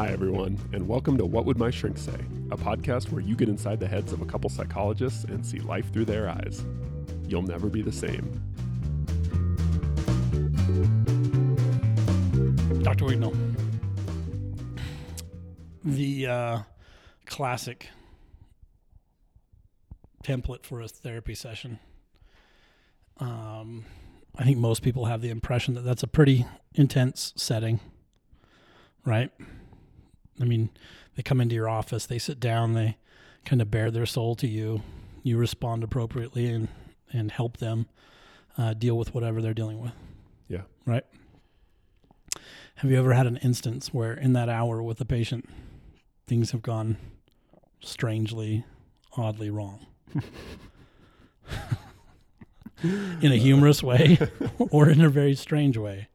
Hi, everyone, and welcome to What Would My Shrink Say, a podcast where you get inside the heads of a couple psychologists and see life through their eyes. You'll never be the same. Dr. Wignall. The uh, classic template for a therapy session. Um, I think most people have the impression that that's a pretty intense setting, right? I mean, they come into your office, they sit down, they kind of bare their soul to you. You respond appropriately and, and help them uh, deal with whatever they're dealing with. Yeah. Right. Have you ever had an instance where in that hour with the patient, things have gone strangely, oddly wrong? in a humorous way or in a very strange way?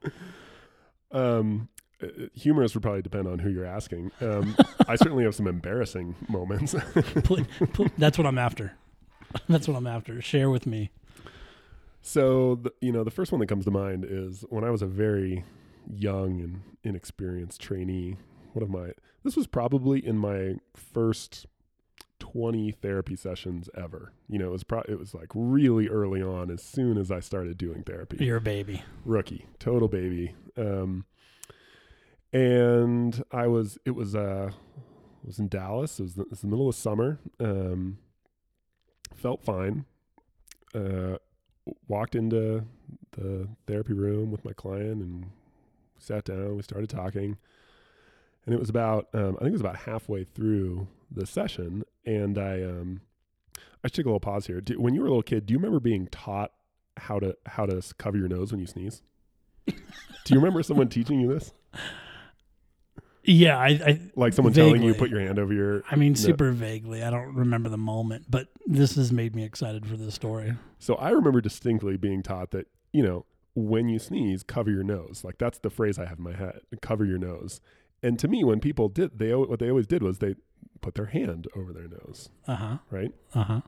Um, humorous would probably depend on who you're asking. Um, I certainly have some embarrassing moments. Pl- pl- That's what I'm after. That's what I'm after. Share with me. So, the, you know, the first one that comes to mind is when I was a very young and inexperienced trainee. One of my, this was probably in my first 20 therapy sessions ever. You know, it was pro- it was like really early on as soon as I started doing therapy. You're a baby. Rookie, total baby. Um, and I was, it was, uh, it was in Dallas. It was, the, it was the middle of summer. Um, felt fine. Uh, walked into the therapy room with my client and sat down. We started talking, and it was about um, I think it was about halfway through the session, and I um, I should take a little pause here. Do, when you were a little kid, do you remember being taught how to how to cover your nose when you sneeze? do you remember someone teaching you this? Yeah, I, I Like someone telling you put your hand over your I mean No. super vaguely. I don't remember the moment, but this has made me excited for this story. So I remember distinctly being taught that, you know, when you sneeze, cover your nose. Like that's the phrase I have in my head, cover your nose. And to me, when people did, they what they always did was they put their hand over their nose, Uh-huh. right? Uh-huh.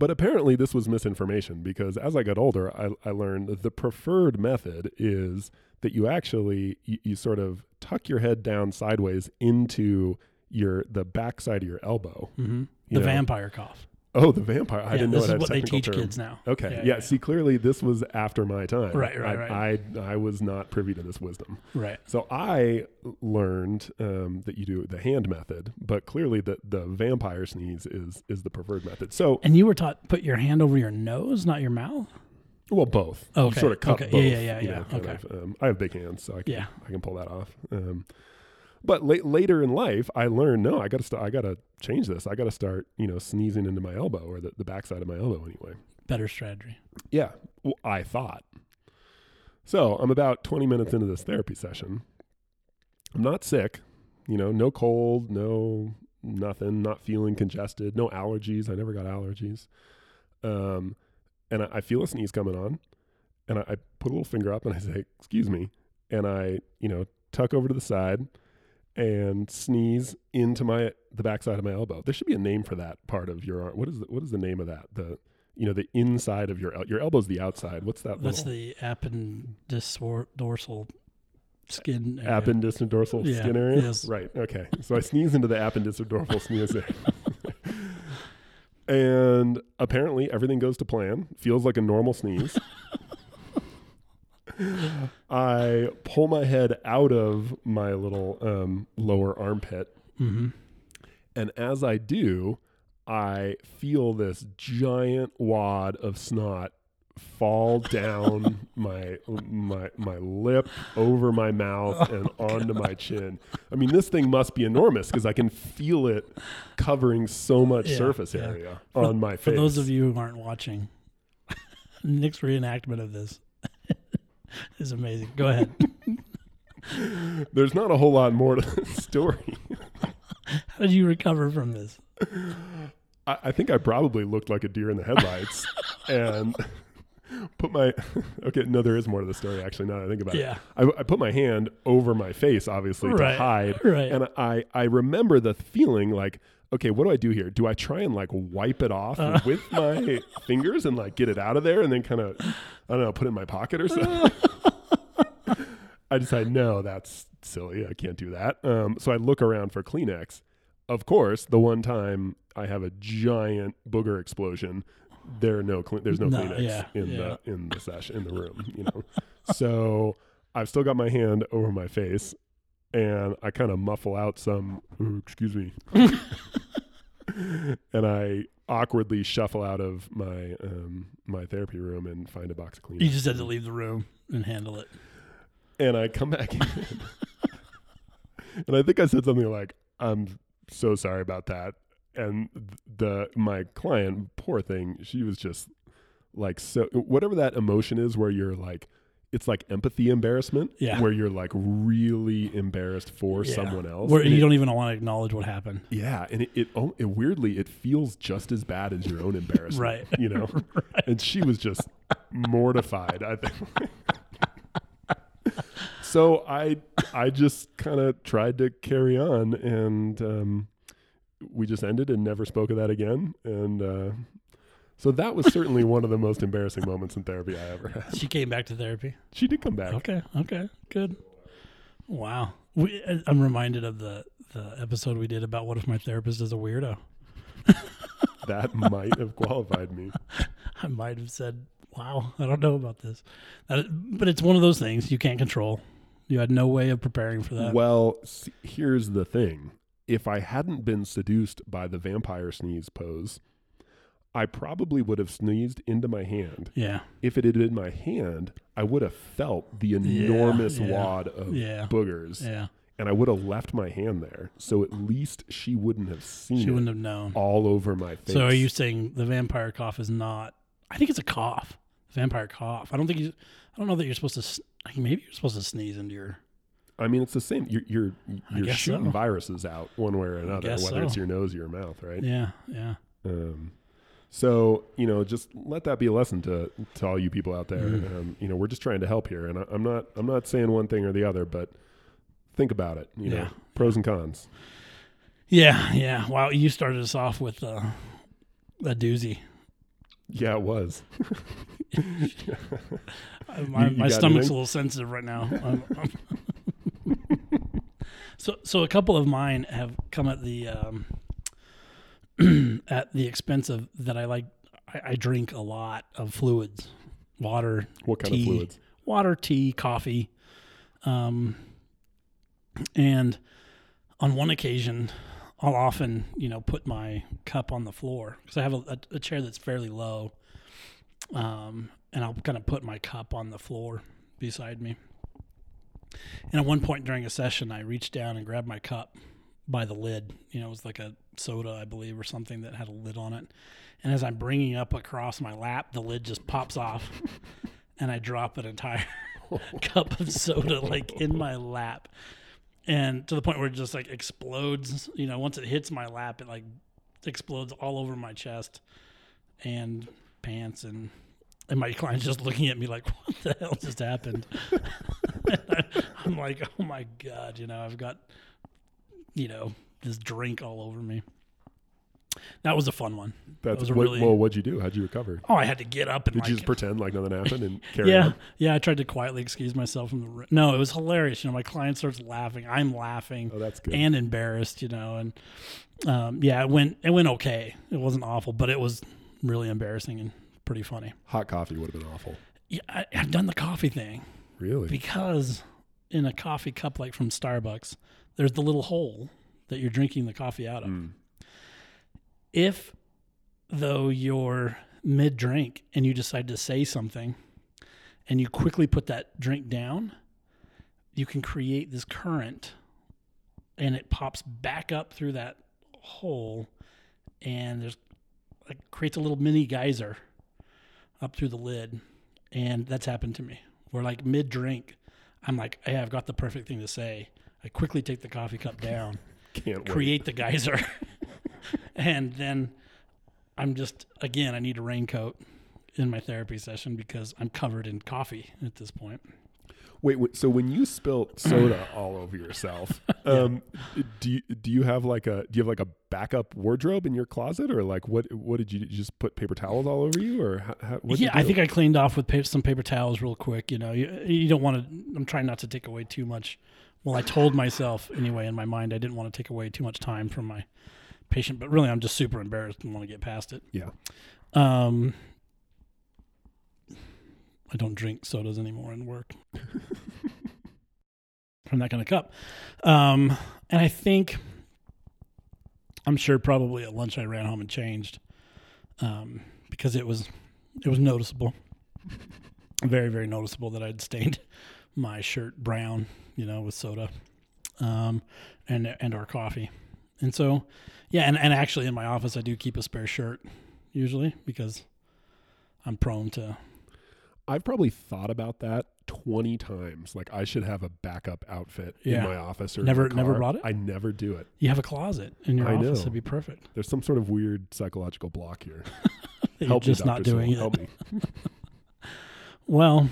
But apparently this was misinformation because as I got older, I, I learned that the preferred method is that you actually, you, you sort of tuck your head down sideways into your, the backside of your elbow. Mhm. You The know? vampire cough. Oh, the vampire. I yeah, didn't know this is what they teach term. kids now. Okay. Yeah, Yeah, yeah. See, clearly this was after my time. Right, right, I, right. I, I was not privy to this wisdom. Right. So I learned um, that you do the hand method, but clearly the, the vampire sneeze is is the preferred method. So, And you were taught put your hand over your nose, not your mouth? well, both. You Okay, sort of cup okay. both. Yeah, yeah, yeah, yeah. know, Okay. of, um, I have big hands, so I can, Yeah. I can pull that off. Um, but la- later in life, I learned no, I got to st- I got to change this. I got to start, you know, sneezing into my elbow or the, the backside of my elbow anyway. Better strategy. Yeah, well, I thought. So I'm about 20 minutes into this therapy session. I'm not sick, you know, no cold, no nothing, not feeling congested, no allergies. I never got allergies. Um, and I, I feel a sneeze coming on, and I, I put a little finger up and I say, "Excuse me," and I, you know, tuck over to the side and sneeze into my the backside of my elbow. There should be a name for that part of your arm. What is the, what is the name of that? The you know the inside of your el- your elbow's the outside. What's that? That's little the appendidorsal skin. area. appendicular Yeah, skin area. yes. Right. Okay. So I sneeze into the appendicular dorsal sneeze and apparently everything goes to plan. Feels like a normal sneeze. I pull my head out of my little um, lower armpit, hmm and as I do, I feel this giant wad of snot fall down my my my lip over my mouth and onto my chin. I mean, this thing must be enormous because I can feel it covering so much Yeah, surface yeah. area on my face. For those of you who aren't watching, Nick's reenactment of this is amazing. Go ahead. there's not a whole lot more to the story. How did you recover from this? I, I think I probably looked like a deer in the headlights and put my okay. No, there is more to the story actually. Now that I think about it, Yeah. I, I put my hand over my face, obviously, Right, to hide. right. And I, I remember the feeling like, okay, what do I do here? Do I try and like wipe it off Uh. with my fingers and like get it out of there and then kind of, I don't know, put it in my pocket or something? I decide, no, that's silly. I can't do that. Um, so I look around for Kleenex. Of course, the one time I have a giant booger explosion, there are no there's no, No, Kleenex yeah, in yeah. the in the session in the room. You know, so I've still got my hand over my face, and I kind of muffle out some. "Ooh, excuse me, and I awkwardly shuffle out of my um, my therapy room and find a box of Kleenex. You just had to leave the room and handle it. and I come back in, and I think I said something like, "I'm so sorry about that." And the my client, poor thing, she was just like so whatever that emotion is, where you're like, it's like empathy embarrassment, Yeah. where you're like really embarrassed for Yeah. someone else. Where And you it- don't even want to acknowledge what happened. yeah, and it, it, it weirdly it feels just as bad as your own embarrassment, Right. You know, and she was just mortified. I think. so I I just kind of tried to carry on, and um, we just ended and never spoke of that again. And uh, so that was certainly one of the most embarrassing moments in therapy I ever had. She came back to therapy. She did come back. Okay. Okay. Good. Wow. We, I- I'm reminded of the the episode we did about what if my therapist is a weirdo. That might have qualified me. I might have said, "Wow, I don't know about this," but it's one of those things you can't control. You had no way of preparing for that. Well, here's the thing. If I hadn't been seduced by the vampire sneeze pose, I probably would have sneezed into my hand. yeah. If it had been my hand, I would have felt the enormous yeah, wad of yeah. boogers Yeah. and I would have left my hand there. So at least she wouldn't have seen She wouldn't have known. all over my face. So are you saying the vampire cough is not? I think it's a cough. Vampire cough. I don't think you. I don't know that you're supposed to. like, Maybe you're supposed to sneeze into your. I mean, it's the same. You're you're, you're shooting so. viruses out one way or another, whether it's your nose or your mouth, right? Yeah. Yeah. Um, so you know, just let that be a lesson to to all you people out there. Mhm. Um, you know, we're just trying to help here, and I, I'm not I'm not saying one thing or the other, but think about it. You know, pros and cons. Yeah. Yeah. Wow. You started us off with uh, a doozy. Yeah, it was. Uh, My, you my stomach's anything? a little sensitive right now. I'm- I'm- so, so a couple of mine have come at the um, at the expense of that. I like. I, I drink a lot of fluids, water, What kind Tea. of fluids? water, tea, coffee. Um, and on one occasion, I'll often, you know, put my cup on the floor because I have a, a, a chair that's fairly low. Um, and I'll kind of put my cup on the floor beside me. And at one point during a session, I reached down and grabbed my cup by the lid. You know, it was like a soda, I believe, or something that had a lid on it. And as I'm bringing up across my lap, the lid just pops off, and I drop an entire cup of soda like in my lap, and to the point where it just like explodes. You know, once it hits my lap, it like explodes all over my chest and pants and. And my client's just looking at me like, "What the hell just happened?" I'm like, "Oh my god!" You know, I've got, you know, just drink all over me. That was a fun one. That's was a what, really- well. What'd you do? How'd you recover? Oh, I had to get up and Did like, you just pretend like nothing happened and carry yeah, on? yeah. I tried to quietly excuse myself from the room. No, it was hilarious. You know, my client starts laughing. I'm laughing Oh, that's good. and embarrassed. You know, and um, yeah, it went it went okay. It wasn't awful, but it was really embarrassing and pretty funny. Hot coffee would have been awful. Yeah, I, I've done the coffee thing Really? because in a coffee cup like from Starbucks, there's the little hole that you're drinking the coffee out of. Mm. if though you're mid drink and you decide to say something and you quickly put that drink down, you can create this current and it pops back up through that hole and there's like creates a little mini geyser up through the lid and that's happened to me where like mid drink i'm like hey i've got the perfect thing to say i quickly take the coffee cup down create the geyser. and then I'm just again, I need a raincoat in my therapy session because I'm covered in coffee at this point. Wait, wait, so when you spilt soda all over yourself, um, do you do you have like a do you have like a backup wardrobe in your closet, or like what what did you, you just put paper towels all over you, or how, how, yeah, I think I cleaned off with some paper towels real quick. You know, you, you don't want to. I'm trying not to take away too much. Well, I told myself anyway in my mind I didn't want to take away too much time from my patient, but really I'm just super embarrassed and want to get past it. yeah. Um, I don't drink sodas anymore in work from that kind of cup. Um, and I think I'm sure probably at lunch I ran home and changed um, because it was it was noticeable, very very noticeable that I'd stained my shirt brown, you know, with soda, um, and and our coffee, and so yeah, and and actually in my office I do keep a spare shirt usually because I'm prone to I've probably thought about that 20 times. Like I should have a backup outfit Yeah. in my office or Never- never brought it? I never do it. you have a closet in your I office. know. It'd be perfect. There's some sort of weird psychological block here. You're Help just me, not doing Sewell. it. Help me. Well,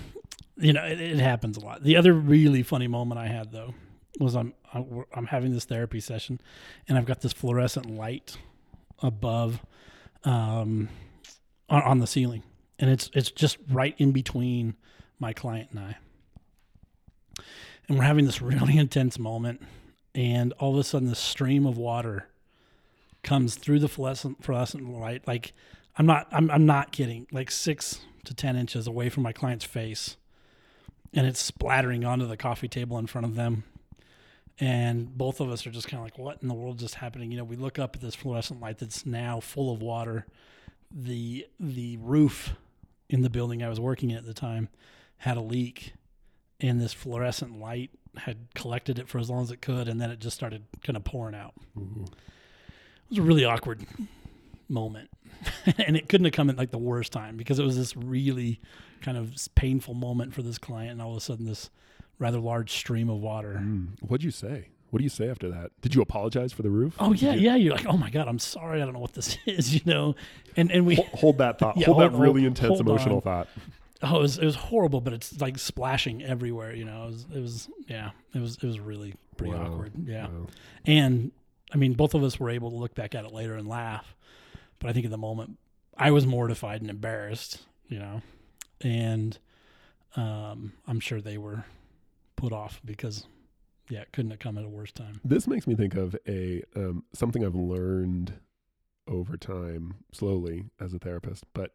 you know, it, it happens a lot. The other really funny moment I had though was I'm I'm having this therapy session, and I've got this fluorescent light above, um, on, on the ceiling, and it's it's just right in between my client and I, and we're having this really intense moment, and all of a sudden, this stream of water comes through the fluorescent fluorescent light, like I'm not I'm I'm not kidding, like six to ten inches away from my client's face, and it's splattering onto the coffee table in front of them. And both of us are just kind of like, what in the world is just happening? You know, we look up at this fluorescent light that's now full of water. The the roof in the building I was working in at the time had a leak, and this fluorescent light had collected it for as long as it could, and then it just started kind of pouring out. Ooh. It was a really awkward moment. and it couldn't have come at like the worst time because it was this really kind of painful moment for this client. And all of a sudden, this rather large stream of water. Mm. What'd you say? What do you say after that? Did you apologize for the roof? Oh, yeah, you- yeah. You're like, oh my God, I'm sorry. I don't know what this is, you know? And, and we, Hol- Hold that thought. Yeah, hold, hold- that really hold- intense hold emotional on. thought. oh, it was, it was horrible, but it's like splashing everywhere, you know? It was, it was yeah, it was, it was really pretty Wow. awkward. Yeah. Wow. And I mean, both of us were able to look back at it later and laugh. But I think at the moment, I was mortified and embarrassed, you know, and um, I'm sure they were put off because, yeah, it couldn't have come at a worse time. This makes me think of a um, something I've learned over time, slowly as a therapist. But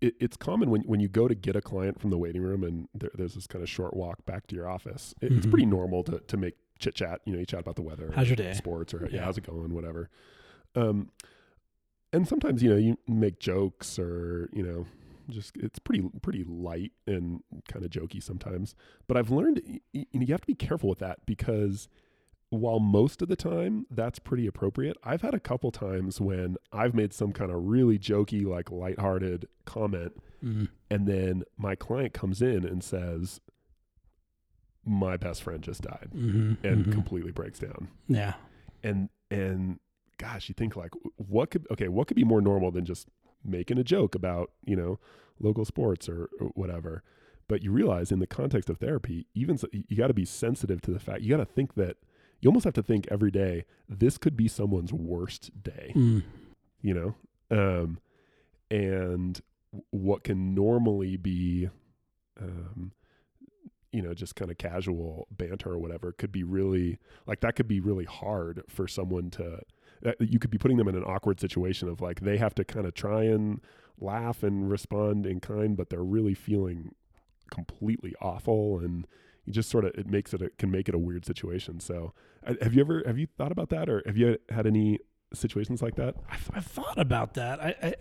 it, it's common when when you go to get a client from the waiting room, and there, there's this kind of short walk back to your office. It, It's pretty normal to to make chit chat. You know, you chat about the weather, How's your day? sports, or yeah, Yeah. how's it going, whatever. Um, and sometimes you know you make jokes or you know just it's pretty pretty light and kind of jokey sometimes but i've learned you know you have to be careful with that because while most of the time that's pretty appropriate i've had a couple times when i've made some kind of really jokey like lighthearted comment Mm. and then my client comes in and says my best friend just died hmm and completely breaks down yeah. and and gosh you think like what could okay what could be more normal than just making a joke about you know local sports or, or whatever. But you realize in the context of therapy even so, you got to be sensitive to the fact you got to think that you almost have to think every day this could be someone's worst day. Mm. you know? Um and what can normally be um you know just kind of casual banter or whatever could be really like that could be really hard for someone to you could be putting them in an awkward situation of like they have to kind of try and laugh and respond in kind but they're really feeling completely awful and you just sort of it makes it a, can make it a weird situation so uh, have you ever have you thought about that or have you had any situations like that I've, I've thought about that. I, I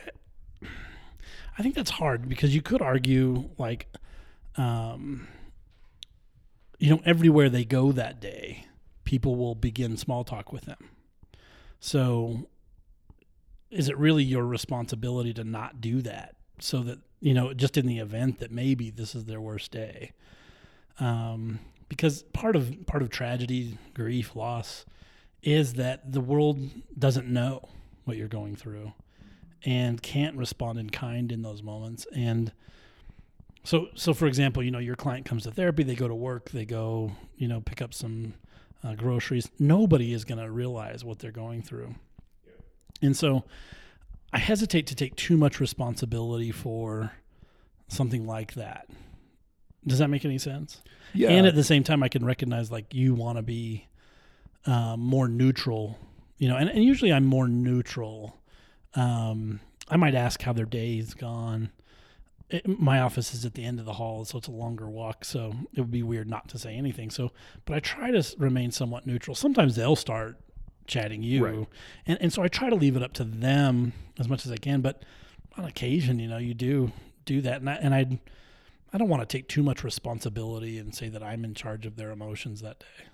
I think that's hard because you could argue like, um, you know, everywhere they go that day, people will begin small talk with them. So, is it really your responsibility to not do that? So that you know, just in the event that maybe this is their worst day, um, because part of part of tragedy, grief, loss, is that the world doesn't know what you're going through and can't respond in kind in those moments and So, so for example, you know, your client comes to therapy, they go to work, they go, you know, pick up some uh, groceries. Nobody is going to realize what they're going through. And so I hesitate to take too much responsibility for something like that. Does that make any sense? Yeah. And at the same time, I can recognize like you want to be um, more neutral, you know, and, and usually I'm more neutral. Um, I might ask how their day's gone. It, my office is at the end of the hall, so it's a longer walk. So it would be weird not to say anything. So, but I try to remain somewhat neutral. Sometimes they'll start chatting you, Right. and and so I try to leave it up to them as much as I can. But on occasion, you know, you do do that, and I and I, I don't want to take too much responsibility and say that I'm in charge of their emotions that day.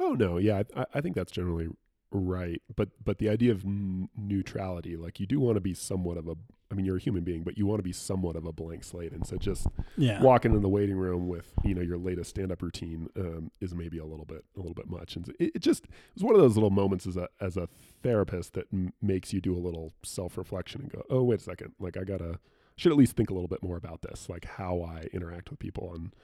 Oh no, yeah, I, I think that's generally right. But but the idea of n- neutrality, like you do want to be somewhat of a. I mean, you're a human being, but you want to be somewhat of a blank slate. And so just Yeah, walking in the waiting room with you know your latest stand-up routine um, is maybe a little bit a little bit much. And it, it just it was one of those little moments as a as a therapist that m- makes you do a little self-reflection and go, oh wait a second, like I gotta should at least think a little bit more about this, like how I interact with people. And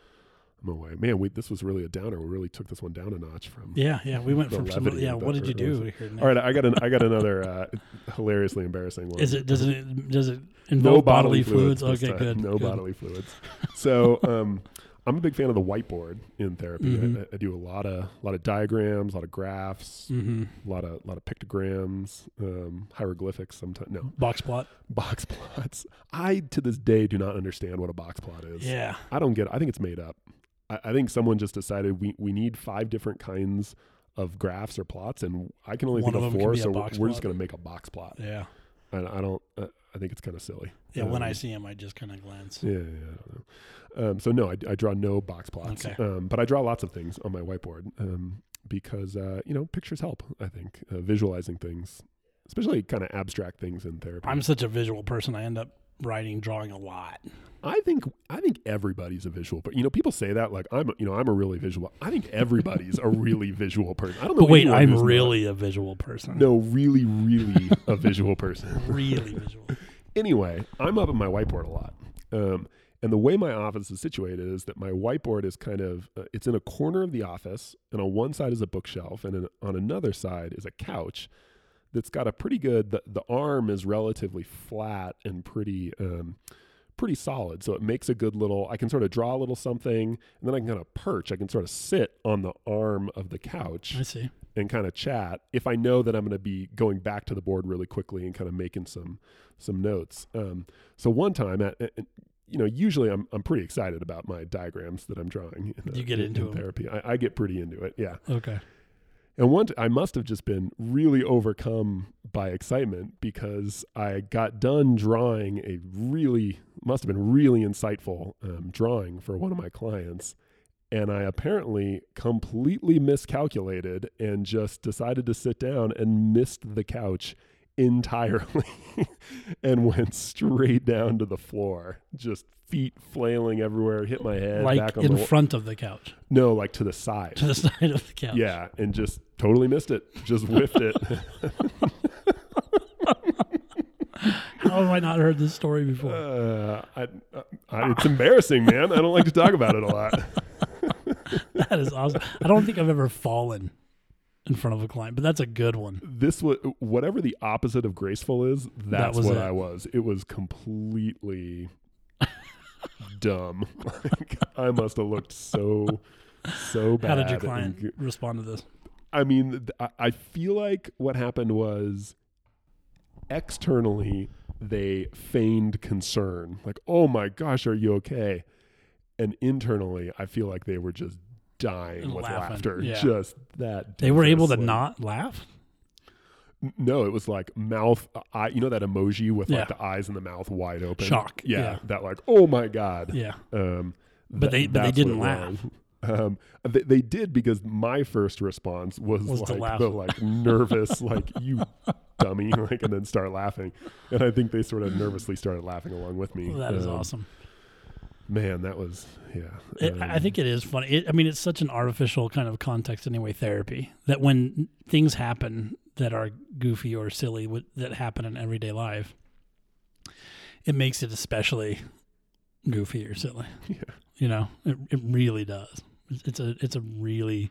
away, man. We this was really a downer. We really took this one down a notch from yeah, yeah. We went from some, yeah. What did you do early- here? Nick? All right, I got an I got another uh, hilariously embarrassing one. Is it does it does it no involve bodily, bodily, fluids? this Okay, good. No good. bodily fluids. So um, I'm a big fan of the whiteboard in therapy. Mhm. I, I do a lot of a lot of diagrams, a lot of graphs, Mm-hmm. a lot of a lot of pictograms, um, hieroglyphics. Sometimes no Box plot. box plots. I to this day do not understand what a box plot is. Yeah. I don't get. it. I think it's made up. I, I think someone just decided we we need five different kinds of graphs or plots, and I can only One think of of four. So we're we're just going to make a box plot. Yeah. And I don't. Uh, I think it's kind of silly. Yeah. when I Um, see him, I just kind of glance. Yeah, yeah, I don't know. Um, so no, I, I draw no box plots, Okay. um, but I draw lots of things on my whiteboard um, because uh, you know pictures help. I think uh, visualizing things, especially kind of abstract things in therapy. I'm such a visual person. I end up writing, drawing a lot. I think I think everybody's a visual, but you know people say that like I'm you know I'm a really visual. I think everybody's a really visual person. I don't know. But wait, I'm not. really a visual person. no, really, really a visual person. Really visual. anyway, I'm up at my whiteboard a lot. Um, and the way my office is situated is that my whiteboard is kind of uh, it's in a corner of the office, and on one side is a bookshelf, and in, on another side is a couch that's got a pretty good. The, the arm is relatively flat and pretty. Um, pretty solid so it makes a good little i can sort of draw a little something and then i can kind of perch i can sort of sit on the arm of the couch I see. and kind of chat if I know that I'm going to be going back to the board really quickly and kind of making some some notes. Um, so one time, at, at- you know, usually I'm I'm pretty excited about my diagrams that I'm drawing. In, You get in- into in therapy. I, I get pretty into it. Yeah. Okay. And one, t- I must have just been really overcome by excitement because I got done drawing a really, must have been really insightful um, drawing for one of my clients. And I apparently completely miscalculated and just decided to sit down and missed the couch entirely and went straight down to the floor, just feet flailing everywhere, hit my head like in the front of the couch, no, like to the side. to the side of the couch. Yeah, and just totally missed it. Just whiffed it. How have I not heard this story before? Uh, I, I, it's embarrassing, man. I don't like to talk about it a lot. that is awesome. I don't think I've ever fallen in front of a client, but that's a good one. This was whatever the opposite of graceful is. That's was what it. I was. It was completely dumb. Like, I must have looked so so bad. How did your client g- respond to this? I mean, I- I feel like what happened was externally they feigned concern, like, "Oh my gosh, are you okay?" And internally, I feel like they were just dying with laughing, laughter. yeah. Just that They were able to not laugh. N- No, it was like mouth eye. You know that emoji with Yeah. like the eyes and the mouth wide open. Shock, Yeah, yeah. that like, oh my god. Yeah. Um, But they- but they that's didn't it laugh. was. Um, they, they did because my first response was, Was to like laugh. the like nervous, like you dummy, like and then start laughing. And I think they sort of nervously started laughing along with me. That is Um, awesome. Man, that was yeah. It, I I um, think it is funny. It, I mean, it's such an artificial kind of context anyway. Therapy that when things happen that are goofy or silly that happen in everyday life, it makes it especially goofy or silly. Yeah. You know, it, it really does. It's- It's a it's a really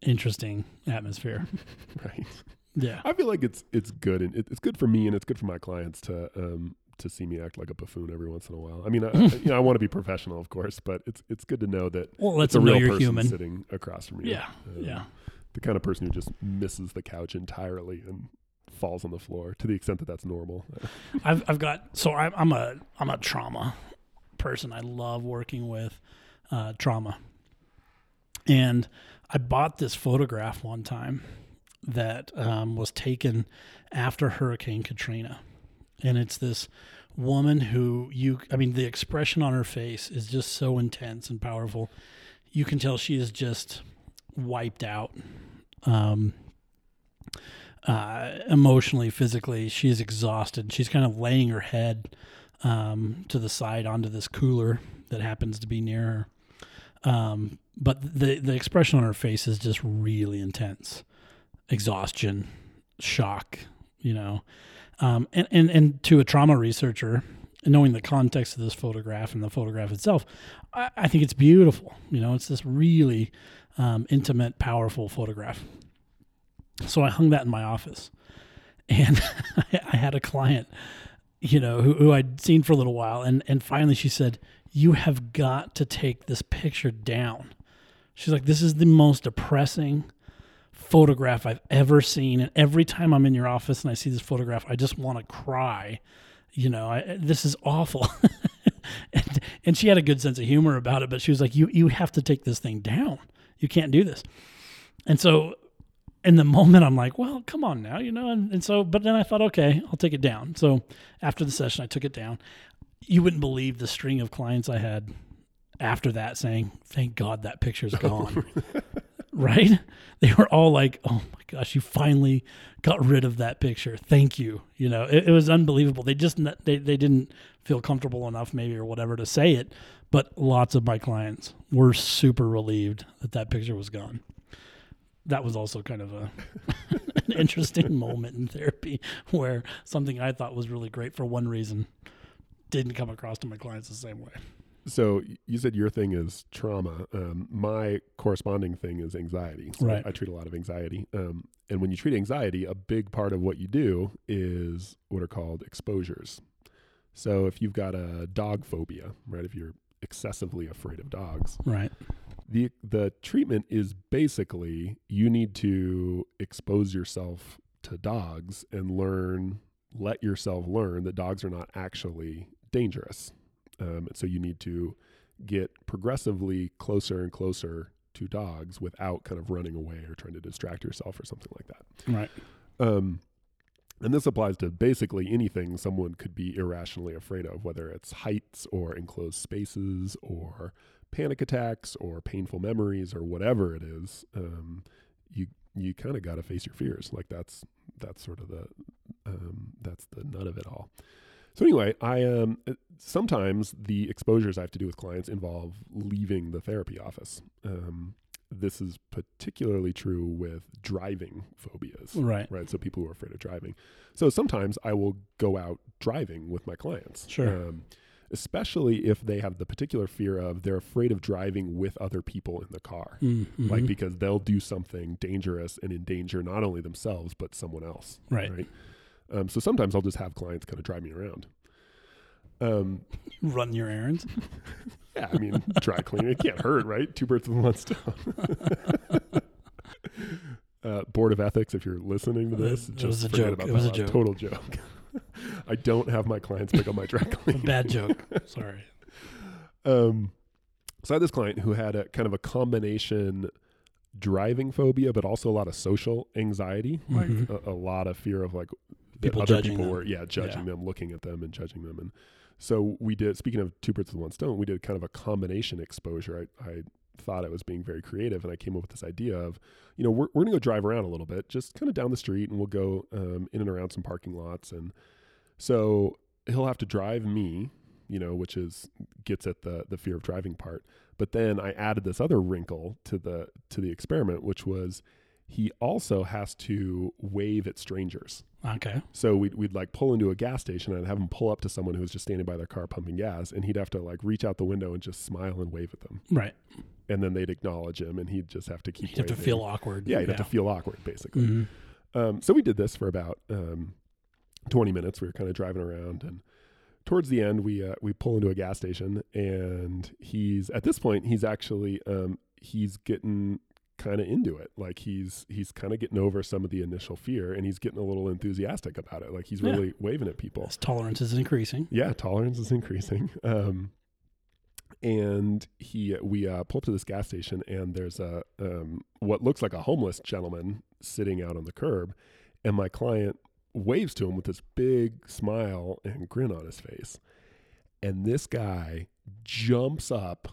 interesting atmosphere. right. Yeah. I feel like it's it's good and it, it's good for me and it's good for my clients to um to see me act like a buffoon every once in a while. I mean, I, I- you know, I want to be professional, of course, but it's it's good to know that Well, it's a real person human. sitting across from you. Yeah. Um, Yeah. The kind of person who just misses the couch entirely and falls on the floor to the extent that that's normal. I've I've got so I'm I'm a I'm a trauma person. I love working with uh, trauma, and I bought this photograph one time that um, was taken after Hurricane Katrina, and it's this woman who you I mean the expression on her face is just so intense and powerful. You can tell she is just wiped out. Um, uh, emotionally, physically, she's exhausted. She's kind of laying her head um, to the side onto this cooler that happens to be near her. Um, but the the expression on her face is just really intense, exhaustion, shock. You know, um, and and and to a trauma researcher, knowing the context of this photograph and the photograph itself, I, I think it's beautiful. You know, it's this really um, intimate, powerful photograph. So I hung that in my office, and I had a client, you know, who, who I'd seen for a little while, and and finally she said, "You have got to take this picture down." She's like, "This is the most depressing photograph I've ever seen, and every time I'm in your office and I see this photograph, I just want to cry." You know, I, eh, this is awful. and, and she had a good sense of humor about it, but she was like, "You you have to take this thing down. You can't do this." And so in the moment I'm like, well, come on now, you know, and, and so, but then I thought, okay, I'll take it down. So after the session, I took it down. You wouldn't believe the string of clients I had after that saying, thank God that picture's gone. right? They were all like, oh my gosh, you finally got rid of that picture. Thank you. You know, it, it was unbelievable. They just, they, they didn't feel comfortable enough maybe or whatever to say it. But lots of my clients were super relieved that that picture was gone that was also kind of a an interesting moment in therapy where something I thought was really great for one reason didn't come across to my clients the same way. So you said your thing is trauma. Um, my corresponding thing is anxiety. So Right. I, treat a lot of anxiety. Um, and when you treat anxiety, a big part of what you do is what are called exposures. So if you've got a dog phobia, right? If you're excessively afraid of dogs, Right. the the treatment is basically you need to expose yourself to dogs and learn let yourself learn that dogs are not actually dangerous um, and so you need to get progressively closer and closer to dogs without kind of running away or trying to distract yourself or something like that Right. um, and this applies to basically anything someone could be irrationally afraid of, whether it's heights or enclosed spaces or panic attacks or painful memories or whatever it is. Um, you you kind of got to face your fears. Like that's that's sort of the um, that's the nut of it all. So anyway, I um sometimes the exposures I have to do with clients involve leaving the therapy office. Um, this is particularly true with driving phobias Right. right? So people who are afraid of driving. So sometimes I will go out driving with my clients. Sure. Um, especially if they have the particular fear of they're afraid of driving with other people in the car. Mm-hmm. Like because they'll do something dangerous and endanger not only themselves but someone else. right. Right. Um, so sometimes I'll just have clients kind of drive me around. Um, Run your errands. yeah, I mean, dry cleaning it can't hurt, right? Two birds with one stone. uh, Board of Ethics, if you're listening to this, It just was a forget joke. about It was that a joke. Total joke. I don't have my clients pick up my dry cleaning. bad joke. Sorry. Um, so I had this client who had a kind of a combination driving phobia, but also a lot of social anxiety, like Mhm. a, a lot of fear of like that People other judging people them. were, yeah, judging Yeah. them, looking at them, and judging them. And so we did. Speaking of two birds with one stone, we did kind of a combination exposure. I, I thought I was being very creative, and I came up with this idea of, you know, we're we're gonna go drive around a little bit, just kind of down the street, and we'll go um, in and around some parking lots, and so he'll have to drive me, you know, which is gets at the the fear of driving part. But then I added this other wrinkle to the to the experiment, which was he also has to wave at strangers. Okay. So we'd, we'd like pull into a gas station and I'd have him pull up to someone who was just standing by their car pumping gas, and he'd have to like reach out the window and just smile and wave at them, Right. and then they'd acknowledge him, and he'd just have to keep. It. You'd have to feel awkward. Yeah, you'd have to feel awkward basically. Mhm. Um, so we did this for about um, 20 minutes. We were kind of driving around, and towards the end, we uh, we pull into a gas station, and he's at this point he's actually um, he's getting kind of into it. Like he's he's kind of getting over some of the initial fear, and he's getting a little enthusiastic about it. Like he's Yeah. really waving at people. His tolerance is increasing. Yeah, tolerance is increasing. Um, and he, we uh, pull up to this gas station, and there's a um, what looks like a homeless gentleman sitting out on the curb, and my client waves to him with this big smile and grin on his face, and this guy jumps up,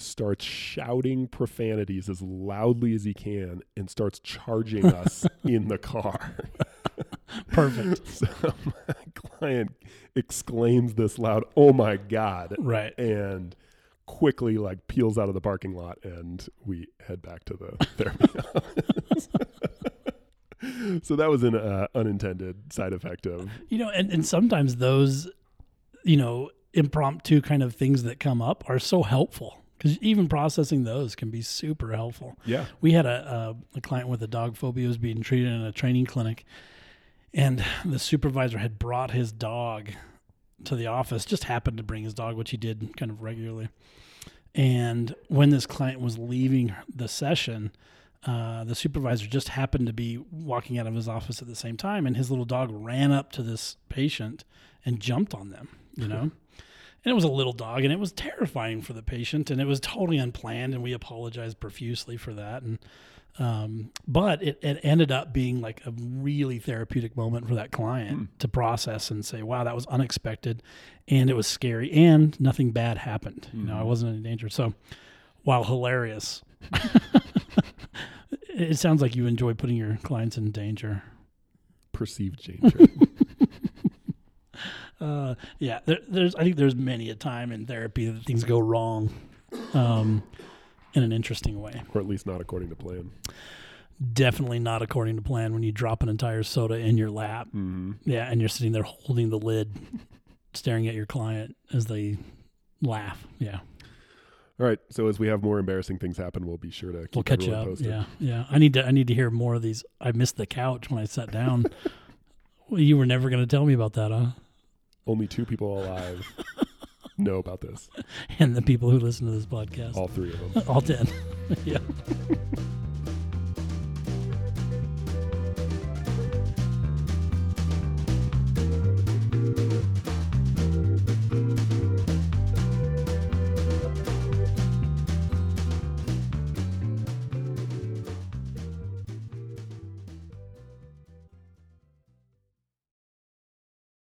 starts shouting profanities as loudly as he can, and starts charging us in the car. Perfect. So my client exclaims this loud, "Oh my god!" Right. and quickly like peels out of the parking lot, and we head back to the therapy office. so that was an uh, unintended side effect of You know, and, and sometimes those, you know, impromptu kind of things that come up are so helpful because even processing those can be super helpful. yeah, We had a, a, a client with a dog phobia was being treated in a training clinic, and the supervisor had brought his dog to the office. Just happened to bring his dog, which he did kind of regularly. And when this client was leaving the session, uh, the supervisor just happened to be walking out of his office at the same time, and his little dog ran up to this patient and jumped on them. You know. And it was a little dog, and it was terrifying for the patient, and it was totally unplanned, and we apologized profusely for that. And um, but it, it ended up being like a really therapeutic moment for that client to process and say, "Wow, that was unexpected, and it was scary, and nothing bad happened. You know, I wasn't in danger." So, while hilarious, it sounds like you enjoy putting your clients in danger. perceived danger. Uh, yeah, there, there's. I think there's many a time in therapy that things go wrong, um, in an interesting way. or at least not according to plan. Definitely not according to plan when you drop an entire soda in your lap. hmm Yeah, and you're sitting there holding the lid, staring at your client as they laugh. Yeah, All right. So as we have more embarrassing things happen, we'll be sure to keep we'll catch you up. posted. Yeah, yeah. I need to. I need to hear more of these. I missed the couch when I sat down. well, you were never going to tell me about that, huh? Only two people alive know about this. And the people who listen to this podcast, All three of them. all ten. yeah.